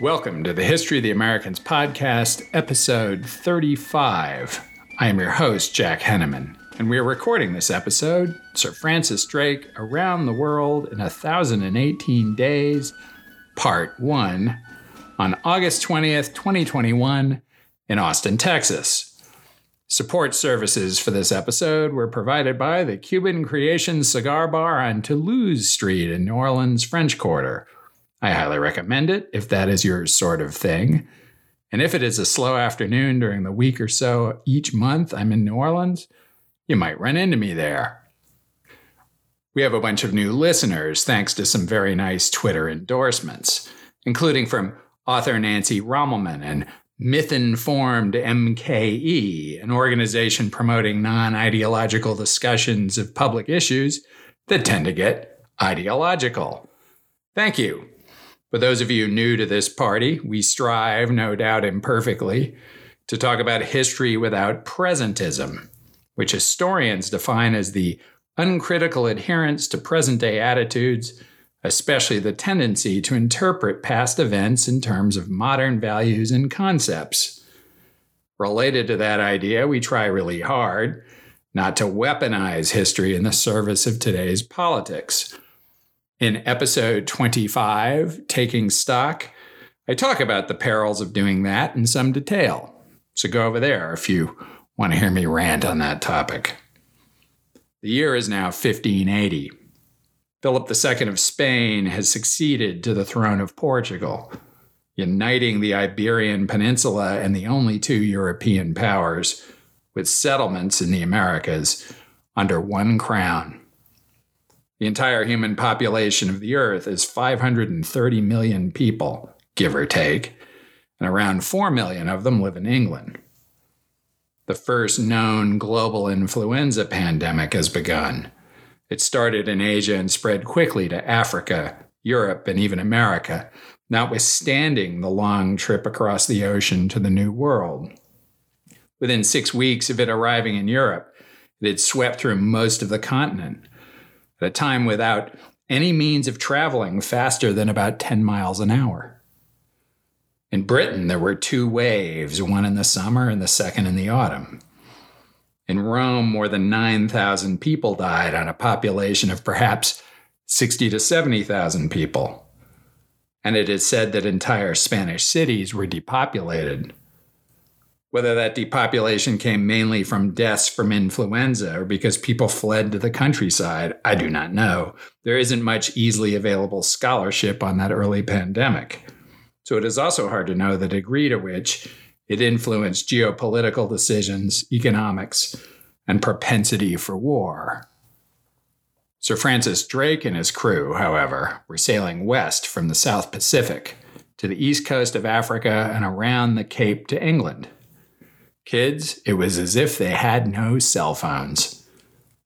Welcome to the History of the Americans podcast, episode 35. I am your host, Jack Henneman, and we are recording this episode, Sir Francis Drake Around the World in 1018 Days, Part 1, on August 20th, 2021, in Austin, Texas. Support services for this episode were provided by the Cuban Creation Cigar Bar on Toulouse Street in New Orleans, French Quarter. I highly recommend it if that is your sort of thing. And if it is a slow afternoon during the week or so each month I'm in New Orleans, you might run into me there. We have a bunch of new listeners thanks to some very nice Twitter endorsements, including from author Nancy Rommelmann and Myth Informed MKE, an organization promoting non ideological discussions of public issues that tend to get ideological. Thank you. For those of you new to this party, we strive, no doubt imperfectly, to talk about history without presentism, which historians define as the uncritical adherence to present day attitudes, especially the tendency to interpret past events in terms of modern values and concepts. Related to that idea, we try really hard not to weaponize history in the service of today's politics in episode 25, Taking Stock, I talk about the perils of doing that in some detail. So go over there if you want to hear me rant on that topic. The year is now 1580. Philip II of Spain has succeeded to the throne of Portugal, uniting the Iberian Peninsula and the only two European powers with settlements in the Americas under one crown. The entire human population of the Earth is 530 million people, give or take, and around 4 million of them live in England. The first known global influenza pandemic has begun. It started in Asia and spread quickly to Africa, Europe, and even America, notwithstanding the long trip across the ocean to the New World. Within six weeks of it arriving in Europe, it had swept through most of the continent at a time without any means of traveling faster than about 10 miles an hour. In Britain, there were two waves, one in the summer and the second in the autumn. In Rome, more than 9,000 people died on a population of perhaps 60 to 70,000 people. And it is said that entire Spanish cities were depopulated. Whether that depopulation came mainly from deaths from influenza or because people fled to the countryside, I do not know. There isn't much easily available scholarship on that early pandemic. So it is also hard to know the degree to which it influenced geopolitical decisions, economics, and propensity for war. Sir Francis Drake and his crew, however, were sailing west from the South Pacific to the east coast of Africa and around the Cape to England. Kids, it was as if they had no cell phones.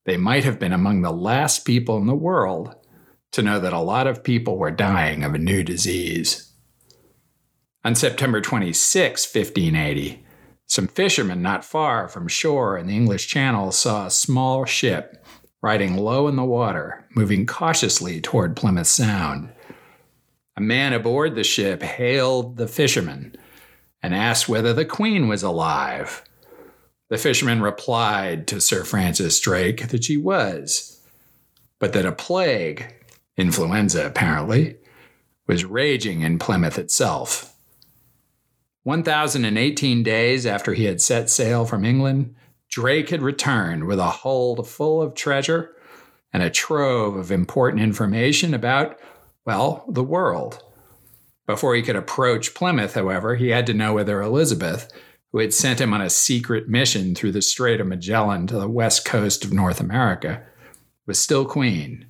They might have been among the last people in the world to know that a lot of people were dying of a new disease. On September 26, 1580, some fishermen not far from shore in the English Channel saw a small ship riding low in the water, moving cautiously toward Plymouth Sound. A man aboard the ship hailed the fishermen and asked whether the Queen was alive. The fisherman replied to Sir Francis Drake that she was, but that a plague, influenza apparently, was raging in Plymouth itself. 1,018 days after he had set sail from England, Drake had returned with a hold full of treasure and a trove of important information about, well, the world. Before he could approach Plymouth, however, he had to know whether Elizabeth, who had sent him on a secret mission through the Strait of Magellan to the west coast of North America, was still queen,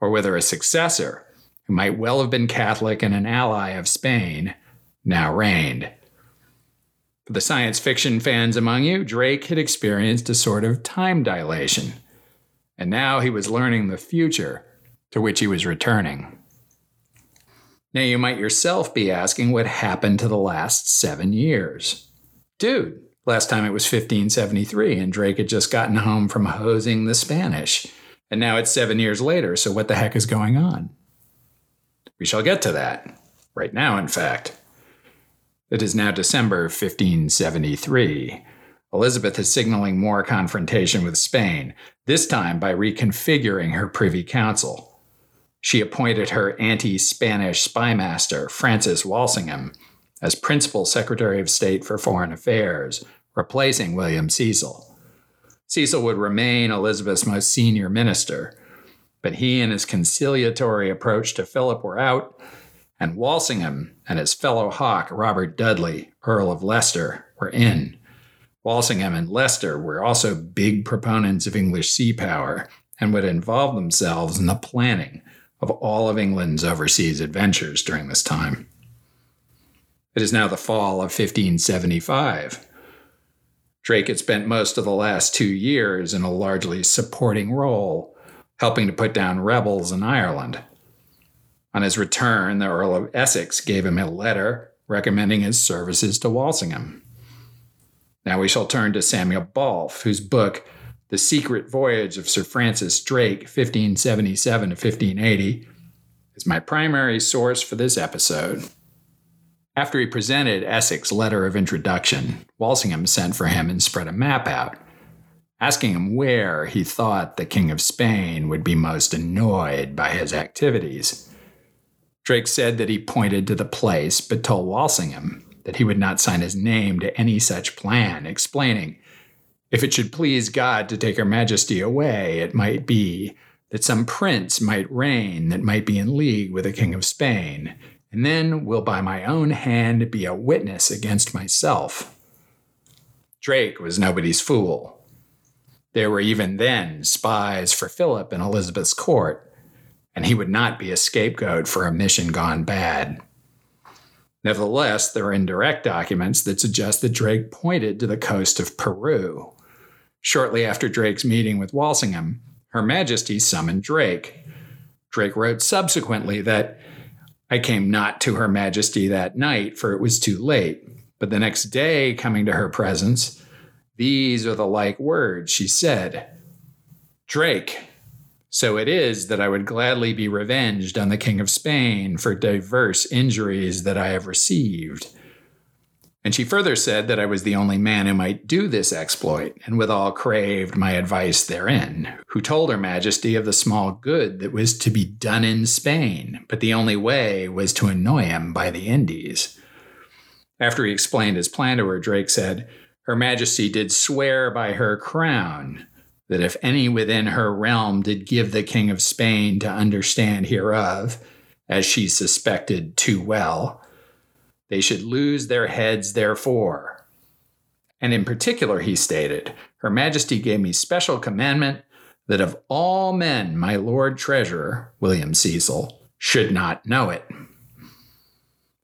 or whether a successor, who might well have been Catholic and an ally of Spain, now reigned. For the science fiction fans among you, Drake had experienced a sort of time dilation, and now he was learning the future to which he was returning. Now, you might yourself be asking what happened to the last seven years. Dude, last time it was 1573, and Drake had just gotten home from hosing the Spanish. And now it's seven years later, so what the heck is going on? We shall get to that. Right now, in fact. It is now December 1573. Elizabeth is signaling more confrontation with Spain, this time by reconfiguring her Privy Council. She appointed her anti Spanish spymaster, Francis Walsingham, as principal Secretary of State for Foreign Affairs, replacing William Cecil. Cecil would remain Elizabeth's most senior minister, but he and his conciliatory approach to Philip were out, and Walsingham and his fellow hawk, Robert Dudley, Earl of Leicester, were in. Walsingham and Leicester were also big proponents of English sea power and would involve themselves in the planning of all of England's overseas adventures during this time. It is now the fall of 1575. Drake had spent most of the last two years in a largely supporting role, helping to put down rebels in Ireland. On his return, the Earl of Essex gave him a letter recommending his services to Walsingham. Now we shall turn to Samuel Bawlf, whose book, The Secret Voyage of Sir Francis Drake, 1577 to 1580, is my primary source for this episode. After he presented Essex's letter of introduction, Walsingham sent for him and spread a map out, asking him where he thought the King of Spain would be most annoyed by his activities. Drake said that he pointed to the place, but told Walsingham that he would not sign his name to any such plan, explaining, If it should please God to take Her Majesty away, it might be that some prince might reign that might be in league with the King of Spain and then will by my own hand be a witness against myself. Drake was nobody's fool. There were even then spies for Philip in Elizabeth's court, and he would not be a scapegoat for a mission gone bad. Nevertheless, there are indirect documents that suggest that Drake pointed to the coast of Peru. Shortly after Drake's meeting with Walsingham, Her Majesty summoned Drake. Drake wrote subsequently that I came not to Her Majesty that night, for it was too late. But the next day, coming to her presence, these are the like words she said Drake, so it is that I would gladly be revenged on the King of Spain for diverse injuries that I have received. And she further said that I was the only man who might do this exploit, and withal craved my advice therein, who told her majesty of the small good that was to be done in Spain, but the only way was to annoy him by the Indies. After he explained his plan to her, Drake said, Her Majesty did swear by her crown that if any within her realm did give the King of Spain to understand hereof, as she suspected too well, they should lose their heads therefore. And in particular, he stated, Her Majesty gave me special commandment that of all men my Lord Treasurer, William Cecil, should not know it.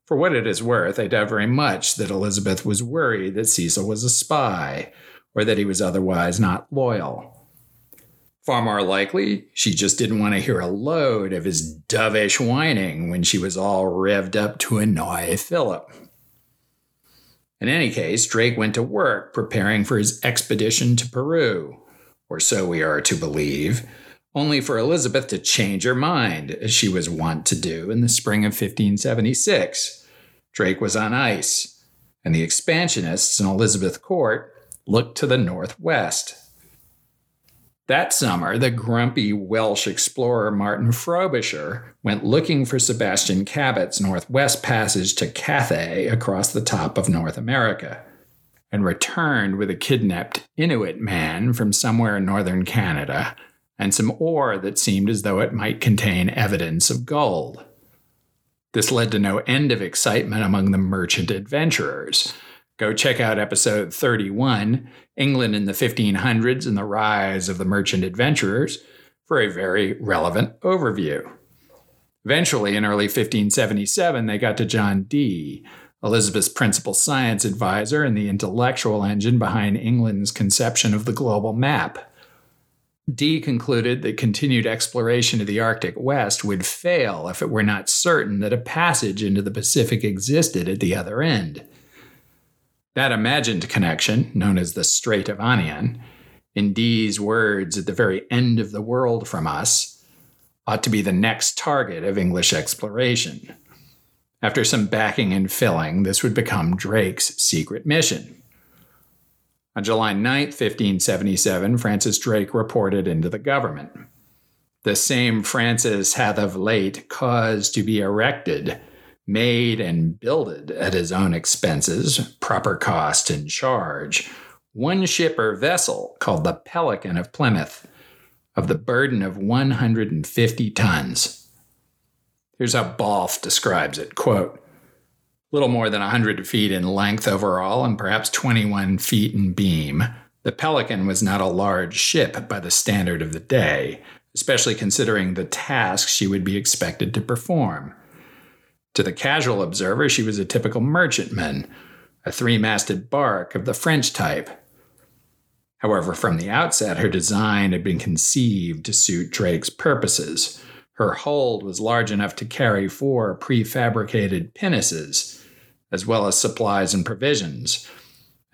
For what it is worth, I doubt very much that Elizabeth was worried that Cecil was a spy or that he was otherwise not loyal. Far more likely, she just didn't want to hear a load of his dovish whining when she was all revved up to annoy Philip. In any case, Drake went to work preparing for his expedition to Peru, or so we are to believe, only for Elizabeth to change her mind, as she was wont to do in the spring of 1576. Drake was on ice, and the expansionists in Elizabeth Court looked to the northwest. That summer, the grumpy Welsh explorer Martin Frobisher went looking for Sebastian Cabot's northwest passage to Cathay across the top of North America, and returned with a kidnapped Inuit man from somewhere in northern Canada and some ore that seemed as though it might contain evidence of gold. This led to no end of excitement among the merchant adventurers Go check out episode 31, England in the 1500s and the Rise of the Merchant Adventurers, for a very relevant overview. Eventually, in early 1577, they got to John Dee, Elizabeth's principal science advisor and the intellectual engine behind England's conception of the global map. Dee concluded that continued exploration of the Arctic West would fail if it were not certain that a passage into the Pacific existed at the other end. That imagined connection, known as the Strait of Anian, in Dee's words at the very end of the world from us, ought to be the next target of English exploration. After some backing and filling, this would become Drake's secret mission. On July 9, 1577, Francis Drake reported into the government. The same Francis hath of late caused to be erected, made and builded at his own expenses, proper cost and charge, one ship or vessel called the Pelican of Plymouth, of the burden of 150 tons. Here's how Bawlf describes it quote, little more than 100 feet in length overall and perhaps 21 feet in beam. The Pelican was not a large ship by the standard of the day, especially considering the tasks she would be expected to perform. To the casual observer, she was a typical merchantman, a three masted bark of the French type. However, from the outset, her design had been conceived to suit Drake's purposes. Her hold was large enough to carry four prefabricated pinnaces, as well as supplies and provisions,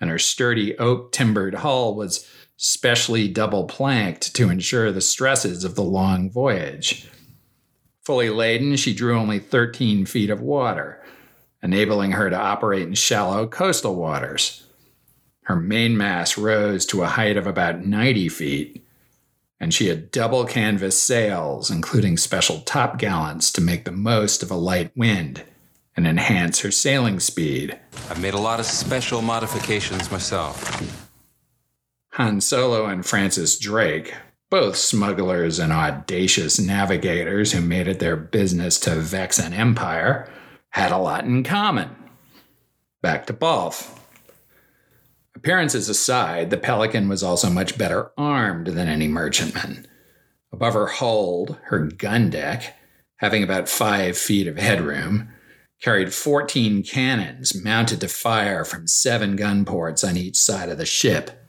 and her sturdy oak timbered hull was specially double planked to ensure the stresses of the long voyage. Fully laden, she drew only 13 feet of water, enabling her to operate in shallow coastal waters. Her mainmast rose to a height of about 90 feet, and she had double canvas sails, including special topgallants to make the most of a light wind and enhance her sailing speed. I've made a lot of special modifications myself. Han Solo and Francis Drake, both smugglers and audacious navigators who made it their business to vex an empire, had a lot in common. Back to Bawlf. Appearances aside, the Pelican was also much better armed than any merchantman. Above her hold, her gun deck, having about five feet of headroom, carried 14 cannons mounted to fire from seven gun ports on each side of the ship.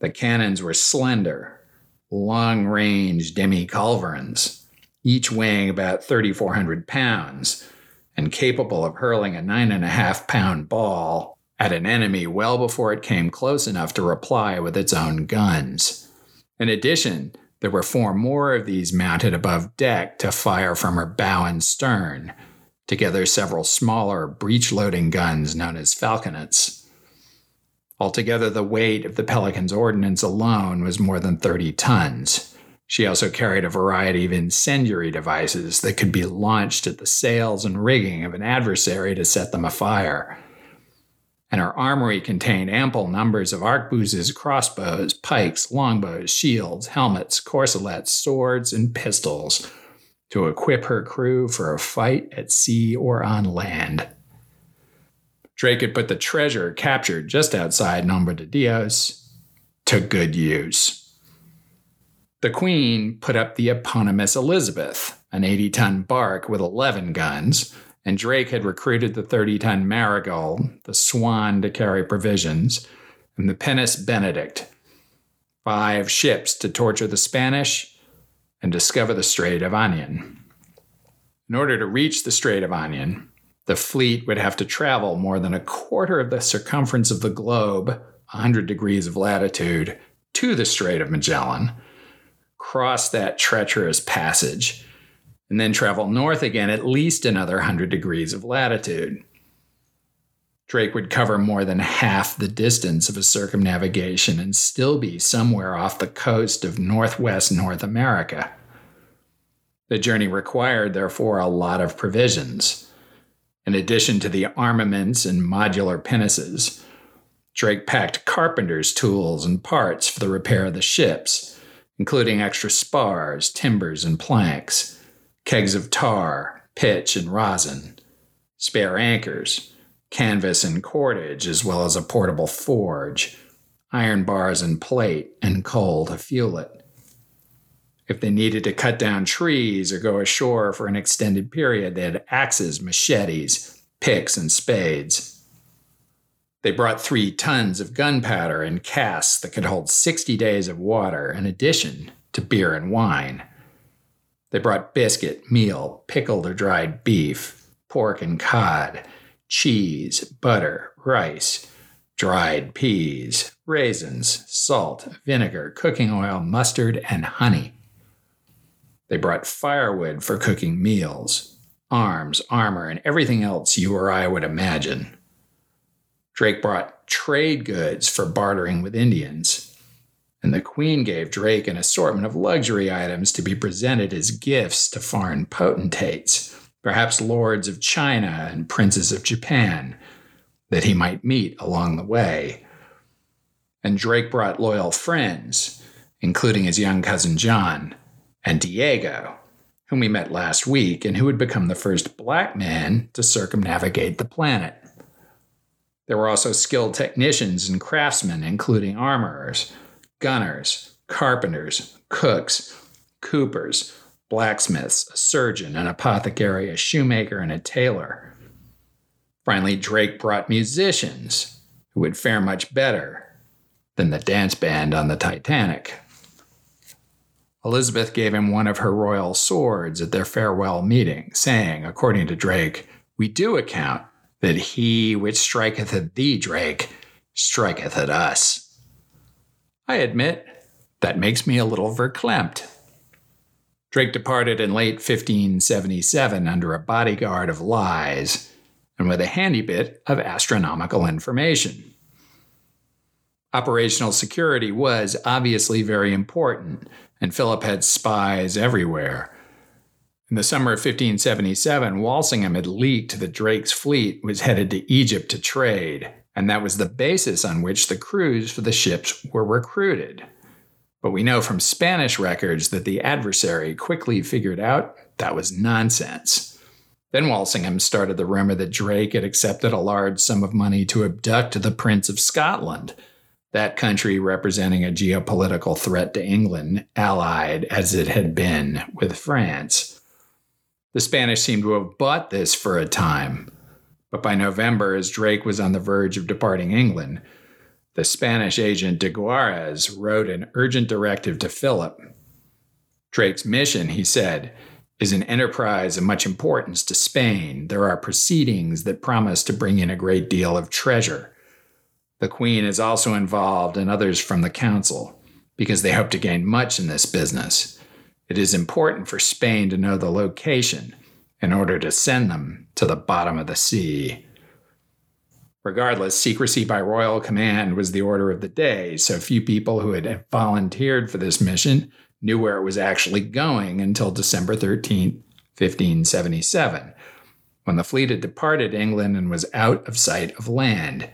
The cannons were slender, long range demi culverins, each weighing about 3,400 pounds and capable of hurling a nine and a half pound ball at an enemy well before it came close enough to reply with its own guns. In addition, there were four more of these mounted above deck to fire from her bow and stern, together several smaller breech loading guns known as falconets. Altogether, the weight of the Pelican's ordnance alone was more than 30 tons. She also carried a variety of incendiary devices that could be launched at the sails and rigging of an adversary to set them afire and her armory contained ample numbers of arquebuses, crossbows, pikes, longbows, shields, helmets, corselets, swords, and pistols to equip her crew for a fight at sea or on land. Drake had put the treasure captured just outside Nombre de Dios to good use. The Queen put up the eponymous Elizabeth, an 80 ton bark with 11 guns, and Drake had recruited the 30 ton Marigold, the Swan to carry provisions, and the Pinnace Benedict, five ships to torture the Spanish and discover the Strait of Anian. In order to reach the Strait of Anian, the fleet would have to travel more than a quarter of the circumference of the globe, 100 degrees of latitude, to the Strait of Magellan, cross that treacherous passage, and then travel north again at least another 100 degrees of latitude. Drake would cover more than half the distance of a circumnavigation and still be somewhere off the coast of northwest North America. The journey required, therefore, a lot of provisions. In addition to the armaments and modular pinnaces, Drake packed carpenter's tools and parts for the repair of the ships, including extra spars, timbers, and planks kegs of tar, pitch, and rosin, spare anchors, canvas and cordage, as well as a portable forge, iron bars and plate, and coal to fuel it. If they needed to cut down trees or go ashore for an extended period, they had axes, machetes, picks, and spades. They brought three tons of gunpowder in casks that could hold 60 days of water, in addition to beer and wine. They brought biscuit, meal, pickled or dried beef, pork and cod, cheese, butter, rice, dried peas, raisins, salt, vinegar, cooking oil, mustard, and honey. They brought firewood for cooking meals, arms, armor, and everything else you or I would imagine. Drake brought trade goods for bartering with Indians, and the Queen gave Drake an assortment of luxury items to be presented as gifts to foreign potentates, perhaps lords of China and princes of Japan, that he might meet along the way. And Drake brought loyal friends, including his young cousin John and Diego, whom we met last week and who would become the first black man to circumnavigate the planet. There were also skilled technicians and craftsmen, including armorers, gunners, carpenters, cooks, coopers, blacksmiths, a surgeon, an apothecary, a shoemaker, and a tailor. Finally, Drake brought musicians who would fare much better than the dance band on the Titanic. Elizabeth gave him one of her royal swords at their farewell meeting, saying, according to Drake, We do account that he which striketh at thee, Drake, striketh at us. I admit, that makes me a little verklempt. Drake departed in late 1577 under a bodyguard of lies and with a handy bit of astronomical information. Operational security was obviously very important, and Philip had spies everywhere. In the summer of 1577, Walsingham had leaked that Drake's fleet was headed to Egypt to trade, and that was the basis on which the crews for the ships were recruited. But we know from Spanish records that the adversary quickly figured out that was nonsense. Then Walsingham started the rumor that Drake had accepted a large sum of money to abduct the Prince of Scotland, that country representing a geopolitical threat to England, allied as it had been with France. The Spanish seem to have bought this for a time, but by November, as Drake was on the verge of departing England, the Spanish agent de Guaras wrote an urgent directive to Philip. Drake's mission, he said, is an enterprise of much importance to Spain. There are proceedings that promise to bring in a great deal of treasure. The Queen is also involved and others from the Council, because they hope to gain much in this business. It is important for Spain to know the location in order to send them to the bottom of the sea. Regardless, secrecy by royal command was the order of the day, so few people who had volunteered for this mission knew where it was actually going until December 13, 1577, when the fleet had departed England and was out of sight of land.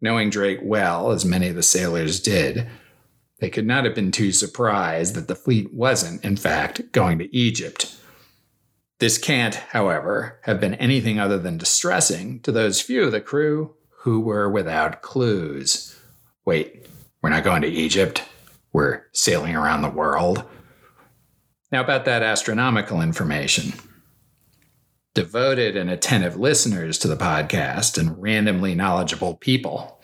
Knowing Drake well, as many of the sailors did, they could not have been too surprised that the fleet wasn't, in fact, going to Egypt. This can't, however, have been anything other than distressing to those few of the crew who were without clues. Wait, we're not going to Egypt? We're sailing around the world? Now, about that astronomical information. Devoted and attentive listeners to the podcast and randomly knowledgeable people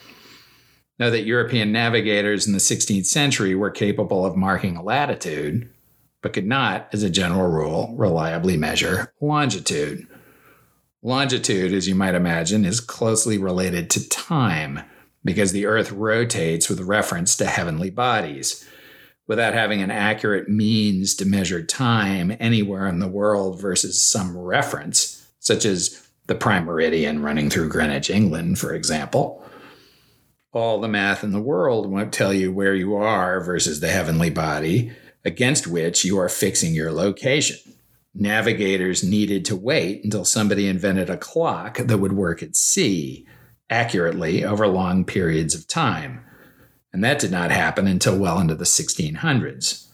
know that European navigators in the 16th century were capable of marking latitude, but could not, as a general rule, reliably measure longitude. Longitude, as you might imagine, is closely related to time because the Earth rotates with reference to heavenly bodies. Without having an accurate means to measure time anywhere in the world versus some reference, such as the prime meridian running through Greenwich, England, for example, all the math in the world won't tell you where you are versus the heavenly body against which you are fixing your location. Navigators needed to wait until somebody invented a clock that would work at sea accurately over long periods of time. And that did not happen until well into the 1600s.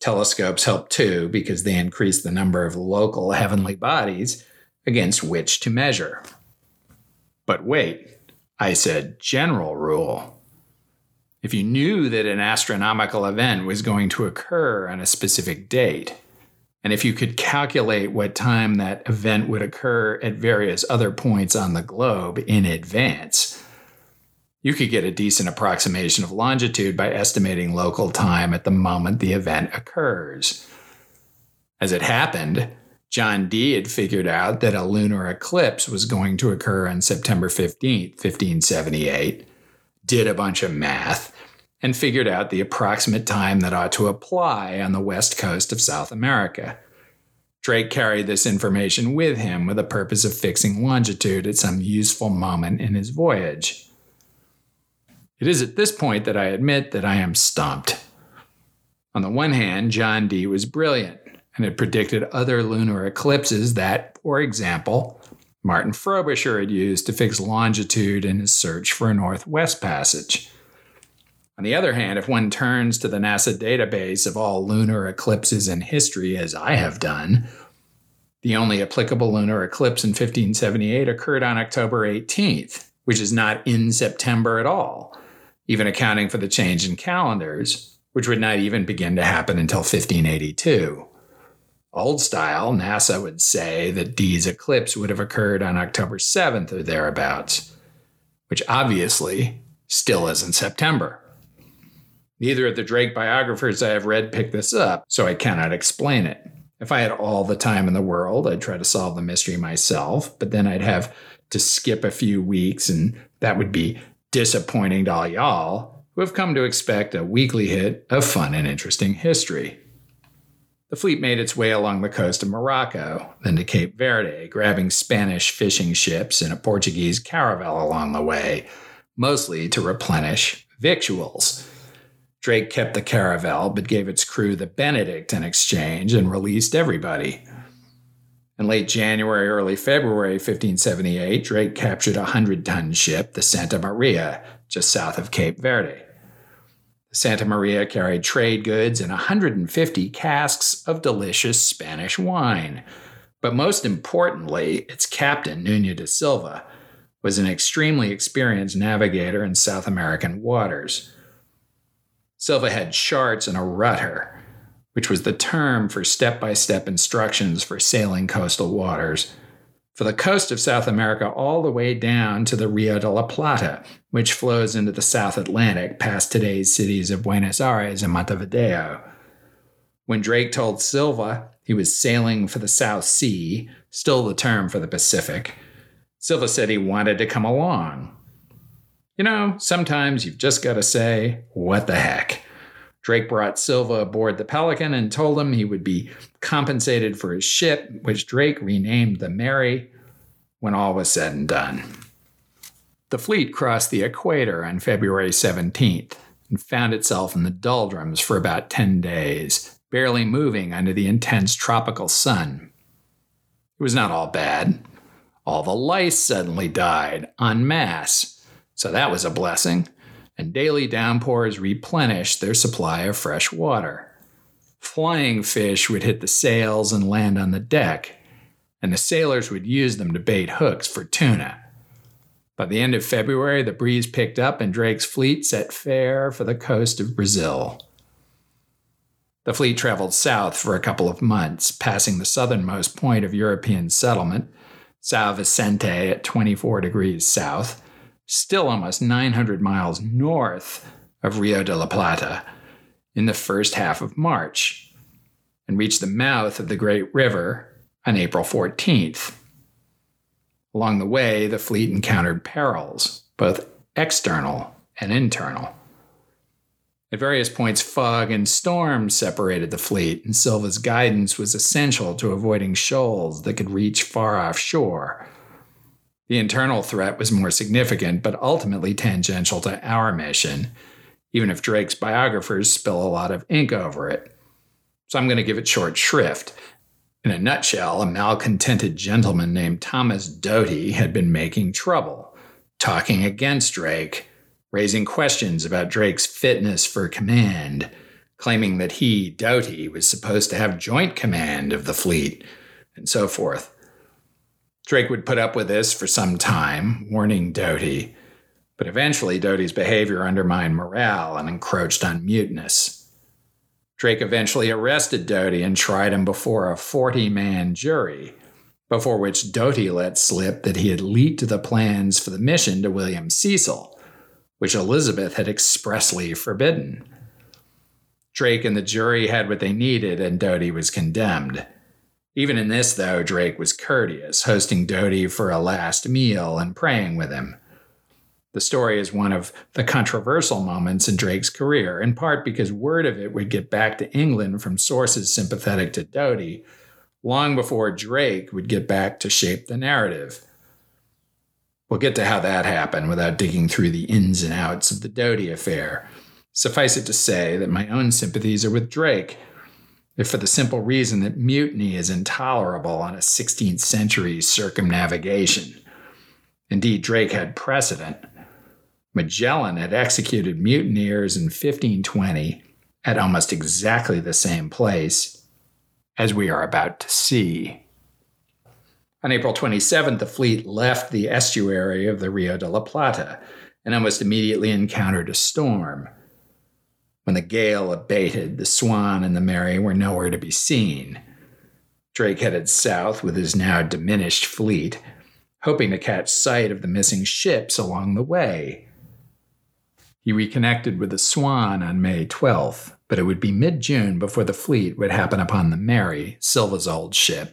Telescopes helped too because they increased the number of local heavenly bodies against which to measure. But wait, I said, general rule. If you knew that an astronomical event was going to occur on a specific date, and if you could calculate what time that event would occur at various other points on the globe in advance, you could get a decent approximation of longitude by estimating local time at the moment the event occurs. As it happened, John Dee had figured out that a lunar eclipse was going to occur on September 15th, 1578, did a bunch of math, and figured out the approximate time that ought to apply on the west coast of South America. Drake carried this information with him with the purpose of fixing longitude at some useful moment in his voyage. It is at this point that I admit that I am stumped. On the one hand, John Dee was brilliant and had predicted other lunar eclipses that, for example, Martin Frobisher had used to fix longitude in his search for a northwest passage. On the other hand, if one turns to the NASA database of all lunar eclipses in history, as I have done, the only applicable lunar eclipse in 1578 occurred on October 18th, which is not in September at all, even accounting for the change in calendars, which would not even begin to happen until 1582. Old style, NASA would say that Dee's eclipse would have occurred on October 7th or thereabouts, which obviously still isn't September. Neither of the Drake biographers I have read pick this up, so I cannot explain it. If I had all the time in the world, I'd try to solve the mystery myself, but then I'd have to skip a few weeks, and that would be disappointing to all y'all who have come to expect a weekly hit of fun and interesting history. The fleet made its way along the coast of Morocco, then to Cape Verde, grabbing Spanish fishing ships and a Portuguese caravel along the way, mostly to replenish victuals. Drake kept the caravel, but gave its crew the Benedict in exchange and released everybody. In late January, early February 1578, Drake captured a 100 ton ship, the Santa Maria, just south of Cape Verde. The Santa Maria carried trade goods and 150 casks of delicious Spanish wine. But most importantly, its captain, Nuno da Silva, was an extremely experienced navigator in South American waters. Silva had charts and a rudder, which was the term for step by step instructions for sailing coastal waters for the coast of South America all the way down to the Rio de la Plata, which flows into the South Atlantic past today's cities of Buenos Aires and Montevideo. When Drake told Silva he was sailing for the South Sea, still the term for the Pacific, Silva said he wanted to come along. You know, sometimes you've just got to say, what the heck? Drake brought Silva aboard the Pelican and told him he would be compensated for his ship, which Drake renamed the Mary when all was said and done. The fleet crossed the equator on February 17th and found itself in the doldrums for about 10 days, barely moving under the intense tropical sun. It was not all bad. All the lice suddenly died en masse, so that was a blessing and daily downpours replenished their supply of fresh water. Flying fish would hit the sails and land on the deck, and the sailors would use them to bait hooks for tuna. By the end of February, the breeze picked up and Drake's fleet set fair for the coast of Brazil. The fleet traveled south for a couple of months, passing the southernmost point of European settlement, São Vicente at 24 degrees south, still almost 900 miles north of Rio de la Plata, in the first half of March, and reached the mouth of the Great River on April 14th. Along the way, the fleet encountered perils, both external and internal. At various points, fog and storms separated the fleet, and Silva's guidance was essential to avoiding shoals that could reach far offshore the internal threat was more significant, but ultimately tangential to our mission, even if Drake's biographers spill a lot of ink over it. So I'm going to give it short shrift. In a nutshell, a malcontented gentleman named Thomas Doughty had been making trouble, talking against Drake, raising questions about Drake's fitness for command, claiming that he, Doughty, was supposed to have joint command of the fleet, and so forth. Drake would put up with this for some time, warning Doughty, but eventually Doughty's behavior undermined morale and encroached on muteness. Drake eventually arrested Doughty and tried him before a 40 man jury, before which Doughty let slip that he had leaked the plans for the mission to William Cecil, which Elizabeth had expressly forbidden. Drake and the jury had what they needed, and Doughty was condemned. Even in this, though, Drake was courteous, hosting Doughty for a last meal and praying with him. The story is one of the controversial moments in Drake's career, in part because word of it would get back to England from sources sympathetic to Doughty, long before Drake would get back to shape the narrative. We'll get to how that happened without digging through the ins and outs of the Doughty affair. Suffice it to say that my own sympathies are with Drake, for the simple reason that mutiny is intolerable on a 16th century circumnavigation. Indeed, Drake had precedent. Magellan had executed mutineers in 1520 at almost exactly the same place as we are about to see. On April 27th, the fleet left the estuary of the Rio de la Plata and almost immediately encountered a storm. When the gale abated, the Swan and the Mary were nowhere to be seen. Drake headed south with his now diminished fleet, hoping to catch sight of the missing ships along the way. He reconnected with the Swan on May 12th, but it would be mid June before the fleet would happen upon the Mary, Silva's old ship,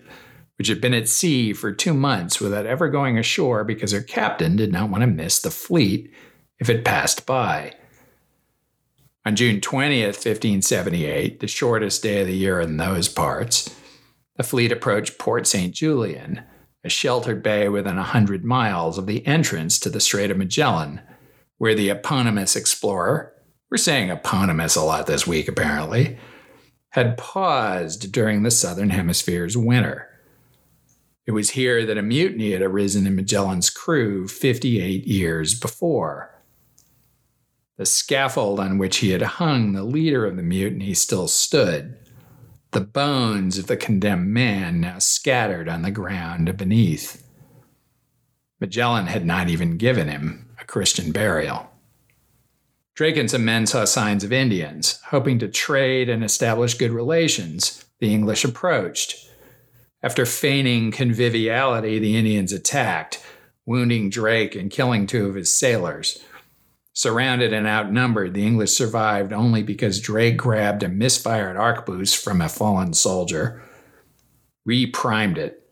which had been at sea for two months without ever going ashore because her captain did not want to miss the fleet if it passed by. On June 20th, 1578, the shortest day of the year in those parts, the fleet approached Port St. Julian, a sheltered bay within a hundred miles of the entrance to the Strait of Magellan, where the eponymous explorer, we're saying eponymous a lot this week apparently, had paused during the southern hemisphere's winter. It was here that a mutiny had arisen in Magellan's crew 58 years before. The scaffold on which he had hung the leader of the mutiny still stood, the bones of the condemned man now scattered on the ground beneath. Magellan had not even given him a Christian burial. Drake and some men saw signs of Indians. Hoping to trade and establish good relations, the English approached. After feigning conviviality, the Indians attacked, wounding Drake and killing two of his sailors. Surrounded and outnumbered, the English survived only because Drake grabbed a misfired arquebus from a fallen soldier, reprimed it,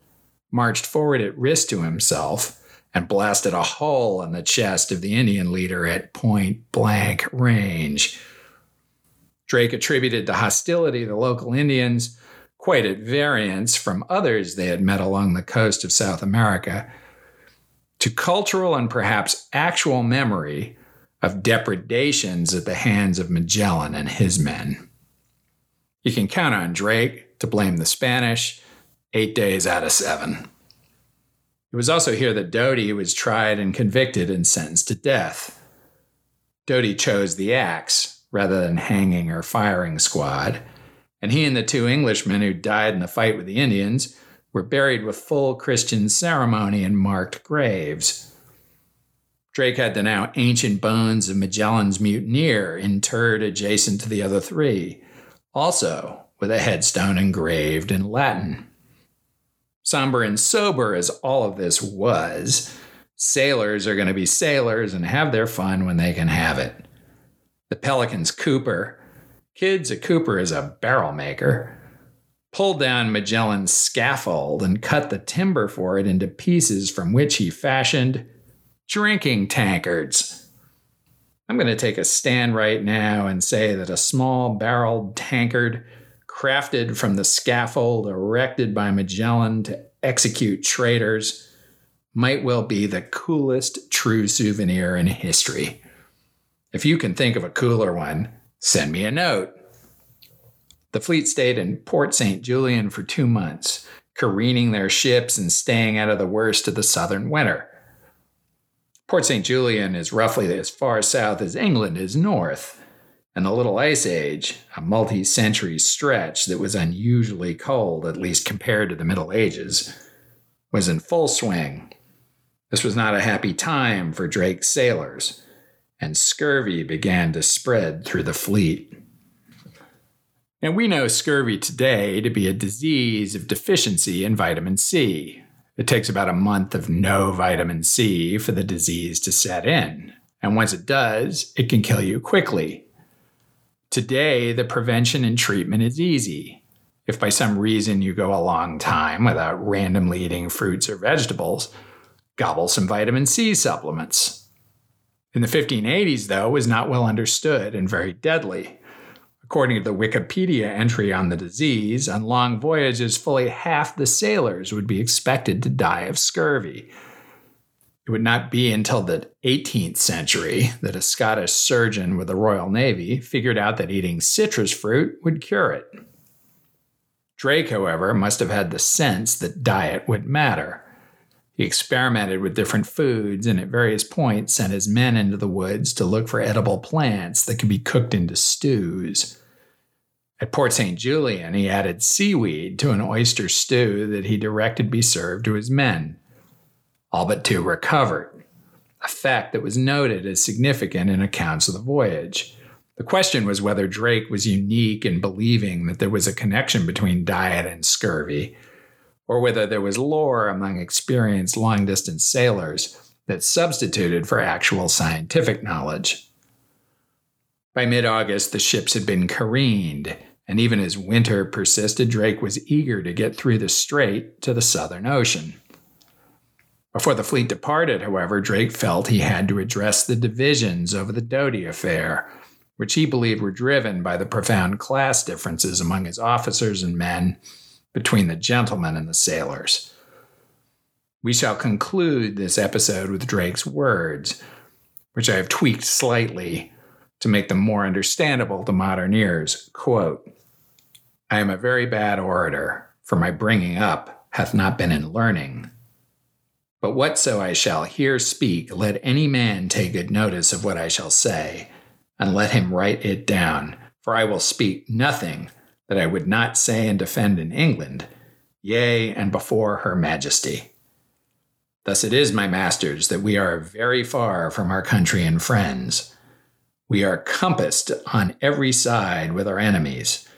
marched forward at risk to himself, and blasted a hole in the chest of the Indian leader at point blank range. Drake attributed the hostility to the local Indians quite at variance from others they had met along the coast of South America, to cultural and perhaps actual memory of depredations at the hands of Magellan and his men. You can count on Drake to blame the Spanish eight days out of seven. It was also here that Doughty was tried and convicted and sentenced to death. Doughty chose the axe rather than hanging or firing squad, and he and the two Englishmen who died in the fight with the Indians were buried with full Christian ceremony in marked graves. Drake had the now ancient bones of Magellan's mutineer interred adjacent to the other three, also with a headstone engraved in Latin. Somber and sober as all of this was, sailors are going to be sailors and have their fun when they can have it. The Pelican's Cooper, Kids, a Cooper is a barrel maker. Pulled down Magellan's scaffold and cut the timber for it into pieces from which he fashioned drinking tankards. I'm going to take a stand right now and say that a small barreled tankard crafted from the scaffold erected by Magellan to execute traitors might well be the coolest true souvenir in history. If you can think of a cooler one, Send me a note. The fleet stayed in Port St. Julian for two months, careening their ships and staying out of the worst of the southern winter. Port St. Julian is roughly as far south as England is north, and the Little Ice Age, a multi century stretch that was unusually cold, at least compared to the Middle Ages, was in full swing. This was not a happy time for Drake's sailors and scurvy began to spread through the fleet. And we know scurvy today to be a disease of deficiency in vitamin C. It takes about a month of no vitamin C for the disease to set in. And once it does, it can kill you quickly. Today, the prevention and treatment is easy. If by some reason you go a long time without randomly eating fruits or vegetables, gobble some vitamin C supplements. In the 1580s, though, was not well understood and very deadly. According to the Wikipedia entry on the disease, on long voyages, fully half the sailors would be expected to die of scurvy. It would not be until the 18th century that a Scottish surgeon with the Royal Navy figured out that eating citrus fruit would cure it. Drake, however, must have had the sense that diet would matter. He experimented with different foods and at various points sent his men into the woods to look for edible plants that could be cooked into stews. At Port St. Julian, he added seaweed to an oyster stew that he directed be served to his men. All but two recovered, a fact that was noted as significant in accounts of the voyage. The question was whether Drake was unique in believing that there was a connection between diet and scurvy, or whether there was lore among experienced long distance sailors that substituted for actual scientific knowledge. By mid August, the ships had been careened, and even as winter persisted, Drake was eager to get through the strait to the Southern Ocean. Before the fleet departed, however, Drake felt he had to address the divisions over the Doughty affair, which he believed were driven by the profound class differences among his officers and men between the gentlemen and the sailors. We shall conclude this episode with Drake's words, which I have tweaked slightly to make them more understandable to modern ears. Quote, I am a very bad orator, for my bringing up hath not been in learning. But whatso I shall here speak, let any man take good notice of what I shall say, and let him write it down, for I will speak nothing that I would not say and defend in England, yea, and before her majesty. Thus it is, my masters, that we are very far from our country and friends. We are compassed on every side with our enemies.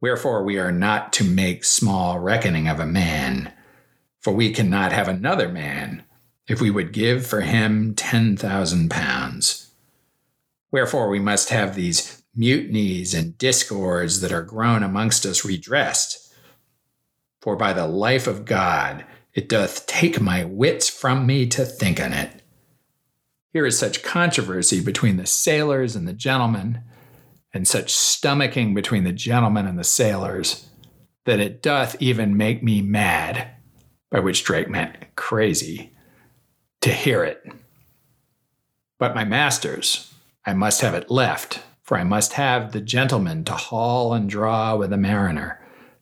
Wherefore we are not to make small reckoning of a man, for we cannot have another man if we would give for him ten thousand pounds. Wherefore we must have these mutinies and discords that are grown amongst us redressed. For by the life of God, it doth take my wits from me to think on it. Here is such controversy between the sailors and the gentlemen, and such stomaching between the gentlemen and the sailors, that it doth even make me mad, by which Drake meant crazy, to hear it. But my masters, I must have it left for I must have the gentleman to haul and draw with the mariner,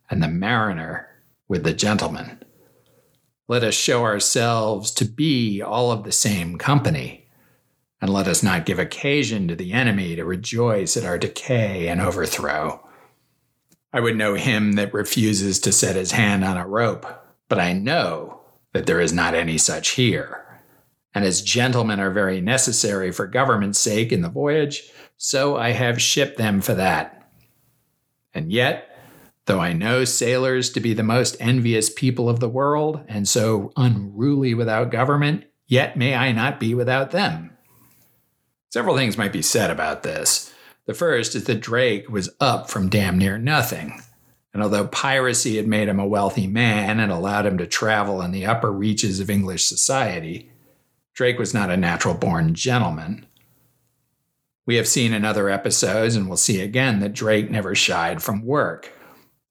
and the mariner with the gentleman. Let us show ourselves to be all of the same company, and let us not give occasion to the enemy to rejoice at our decay and overthrow. I would know him that refuses to set his hand on a rope, but I know that there is not any such here. And as gentlemen are very necessary for government's sake in the voyage, so I have shipped them for that. And yet, though I know sailors to be the most envious people of the world, and so unruly without government, yet may I not be without them. Several things might be said about this. The first is that Drake was up from damn near nothing. And although piracy had made him a wealthy man and allowed him to travel in the upper reaches of English society, Drake was not a natural born gentleman. We have seen in other episodes, and we'll see again, that Drake never shied from work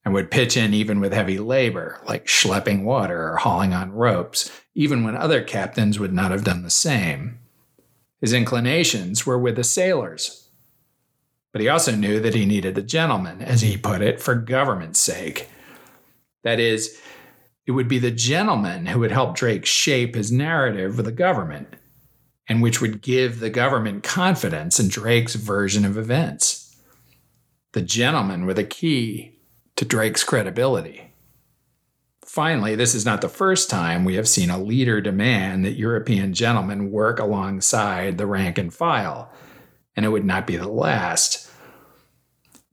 and would pitch in even with heavy labor, like schlepping water or hauling on ropes, even when other captains would not have done the same. His inclinations were with the sailors. But he also knew that he needed the gentleman, as he put it, for government's sake. That is, it would be the gentleman who would help Drake shape his narrative with the government and which would give the government confidence in Drake's version of events. The gentlemen were the key to Drake's credibility. Finally, this is not the first time we have seen a leader demand that European gentlemen work alongside the rank and file, and it would not be the last.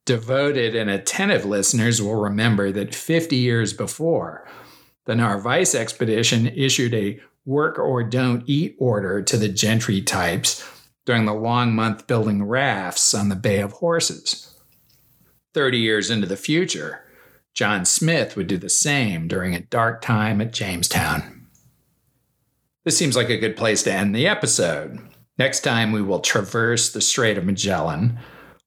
Devoted and attentive listeners will remember that 50 years before, the Narvaez expedition issued a work or don't eat order to the gentry types during the long month building rafts on the Bay of Horses. 30 years into the future, John Smith would do the same during a dark time at Jamestown. This seems like a good place to end the episode. Next time, we will traverse the Strait of Magellan,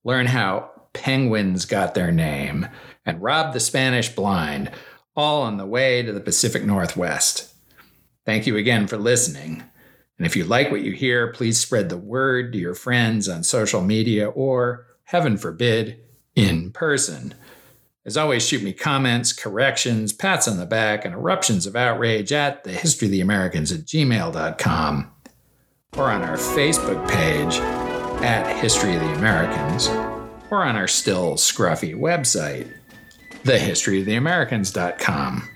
learn how penguins got their name, and rob the Spanish blind, all on the way to the Pacific Northwest. Thank you again for listening. And if you like what you hear, please spread the word to your friends on social media or, heaven forbid, in person. As always, shoot me comments, corrections, pats on the back, and eruptions of outrage at the history of the Americans at gmail.com or on our Facebook page at History of the Americans or on our still scruffy website, thehistoryoftheamericans.com.